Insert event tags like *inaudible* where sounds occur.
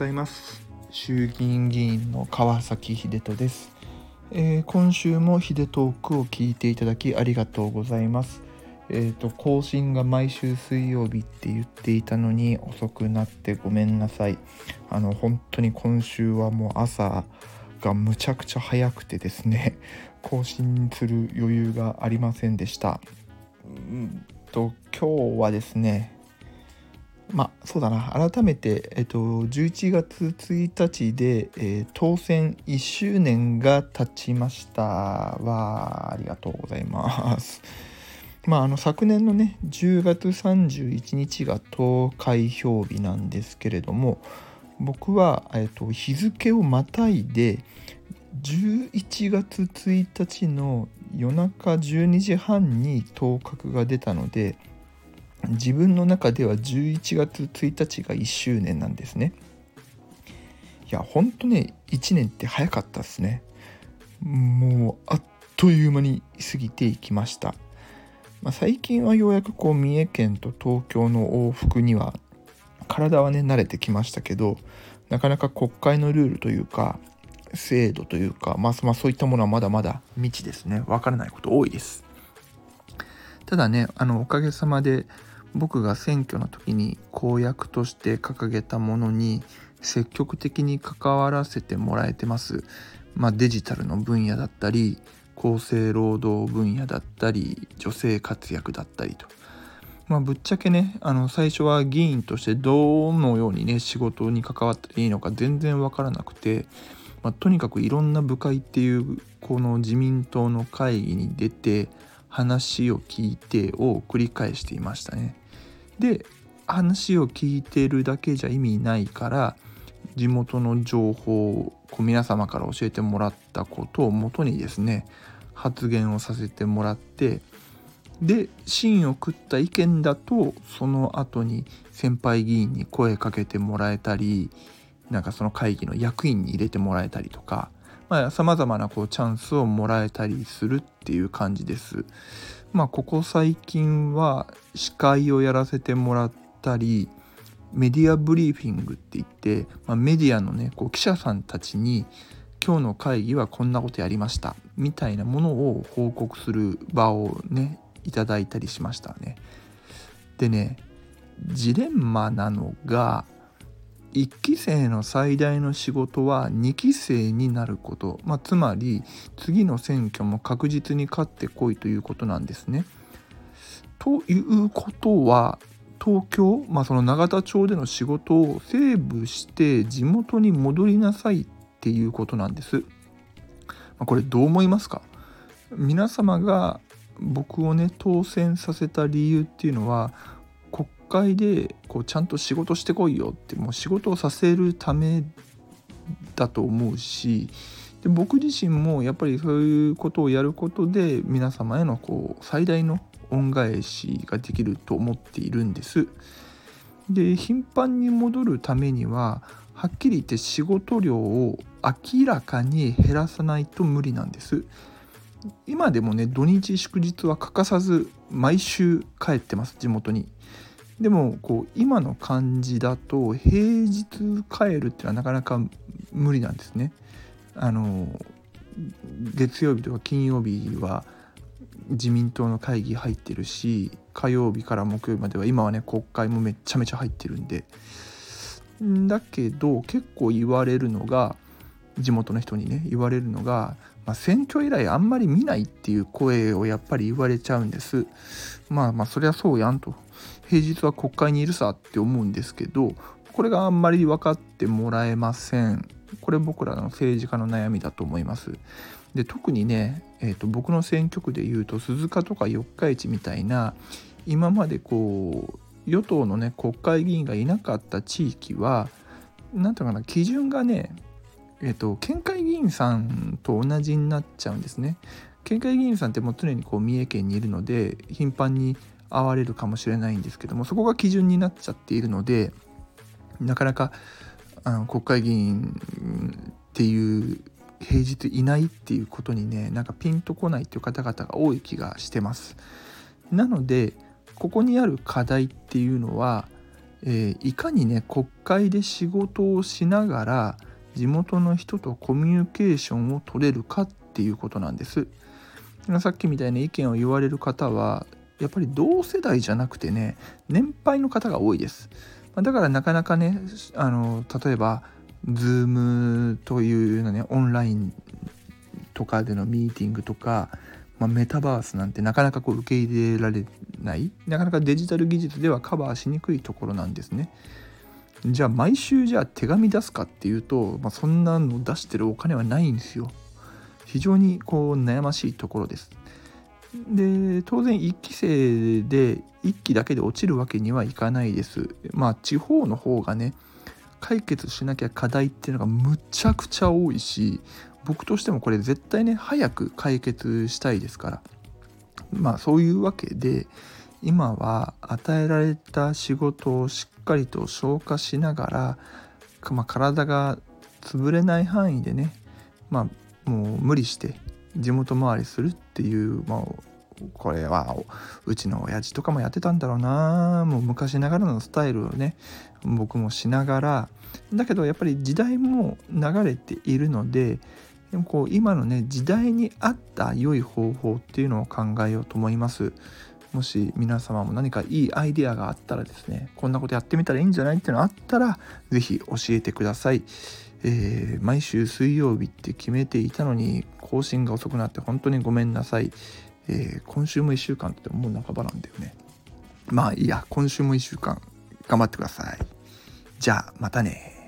ざいます。衆議院議員の川崎秀人です、えー、今週も秀トークを聞いていただきありがとうございます。えーと更新が毎週水曜日って言っていたのに遅くなってごめんなさい。あの本当に今週はもう朝がむちゃくちゃ早くてですね *laughs* 更新する余裕がありませんでした。うんと今日はですねまあそうだな。改めて、えっと、11月1日で、えー、当選1周年が経ちましたわ。ありがとうございます。*laughs* まああの昨年のね10月31日が投開票日なんですけれども僕は、えっと、日付をまたいで11月1日の夜中12時半に当確が出たので自分の中では11月1日が1周年なんですね。いやほんとね1年って早かったですね。もうあっという間に過ぎていきました、まあ、最近はようやくこう三重県と東京の往復には体はね慣れてきましたけどなかなか国会のルールというか制度というか、まあ、まあそういったものはまだまだ未知ですね。わからないこと多いです。ただねあのおかげさまで僕が選挙の時に公約として掲げたものに積極的に関わらせてもらえてます。まあ、デジタルの分野だったり厚生労働分野だったり女性活躍だったりと。まあ、ぶっちゃけねあの最初は議員としてどのようにね仕事に関わったらいいのか全然わからなくて、まあ、とにかくいろんな部会っていうこの自民党の会議に出て話を聞いてを繰り返していましたね。で話を聞いてるだけじゃ意味ないから地元の情報を皆様から教えてもらったことをもとにですね発言をさせてもらってで芯を食った意見だとその後に先輩議員に声かけてもらえたりなんかその会議の役員に入れてもらえたりとかさまざ、まなこうチャンスをもらえたりするっていう感じです。まあここ最近は司会をやらせてもらったりメディアブリーフィングって言って、まあ、メディアのねこう記者さんたちに今日の会議はこんなことやりましたみたいなものを報告する場をねいただいたりしましたね。でねジレンマなのが1期生の最大の仕事は2期生になること、まあ、つまり次の選挙も確実に勝ってこいということなんですね。ということは東京、まあ、その永田町での仕事をセーブして地元に戻りなさいっていうことなんです。まあ、これどう思いますか？皆様が僕をね当選させた理由っていうのは会でこうちゃんと仕事してこいよってもう仕事をさせるためだと思うしで僕自身もやっぱりそういうことをやることで皆様へのこう最大の恩返しができると思っているんです。で頻繁に戻るためにははっきり言って仕事量を明らかに減らさないと無理なんです。今でもね土日祝日は欠かさず毎週帰ってます地元に。でもこう今の感じだと平日帰るっていうのはなかなか無理なんですね。あの月曜日とか金曜日は自民党の会議入ってるし火曜日から木曜日までは今はね国会もめちゃめちゃ入ってるんでだけど結構言われるのが地元の人にね言われるのが、まあ、選挙以来あんまり見ないっていう声をやっぱり言われちゃうんです。まあまあそりゃそうやんと。平日は国会にいるさって思うんですけどこれがあんまり分かってもらえません。これ僕らの政治家の悩みだと思います。で特にね、えーと、僕の選挙区でいうと鈴鹿とか四日市みたいな今までこう与党のね国会議員がいなかった地域は何ていうかな基準がねえっ、と県会議員さんと同じになっちゃうんですね県会議員さんってもう常にこう三重県にいるので頻繁に会われるかもしれないんですけどもそこが基準になっちゃっているのでなかなかあの国会議員っていう平日いないっていうことにねなんかピンとこないっていう方々が多い気がしてます。なのでここにある課題っていうのはえー、いかにね国会で仕事をしながら地元の人とコミュニケーションを取れるかっていうことなんです。さっきみたいな意見を言われる方はやっぱり同世代じゃなくてね年配の方が多いです。だからなかなかねあの例えば Zoom というようなねオンラインとかでのミーティングとか、まあ、メタバースなんてなかなかこう受け入れられないなかなかデジタル技術ではカバーしにくいところなんですね。じゃあ毎週じゃあ手紙出すかっていうと、まあ、そんなの出してるお金はないんですよ。非常にこう悩ましいところです。で当然1期生で1期だけで落ちるわけにはいかないです。まあ地方の方がね解決しなきゃ課題っていうのがむちゃくちゃ多いし僕としてもこれ絶対ね早く解決したいですからまあそういうわけで今は与えられた仕事をしっかりと消化しながら、まあ、体が潰れない範囲でねまあもう無理して地元回りするっていう、まあ、これはうちの親父とかもやってたんだろうな。もう昔ながらのスタイルをね僕もしながら。だけどやっぱり時代も流れているのででもこう今のね時代に合った良い方法っていうのを考えようと思います。もし皆様も何かいいアイデアがあったらですねこんなことやってみたらいいんじゃないっていうのあったら是非教えてください、えー、毎週水曜日って決めていたのに更新が遅くなって本当にごめんなさい、えー、今週も1週間ってもう半ばなんだよね。まあいいや今週も1週間。頑張ってください。じゃあまたね。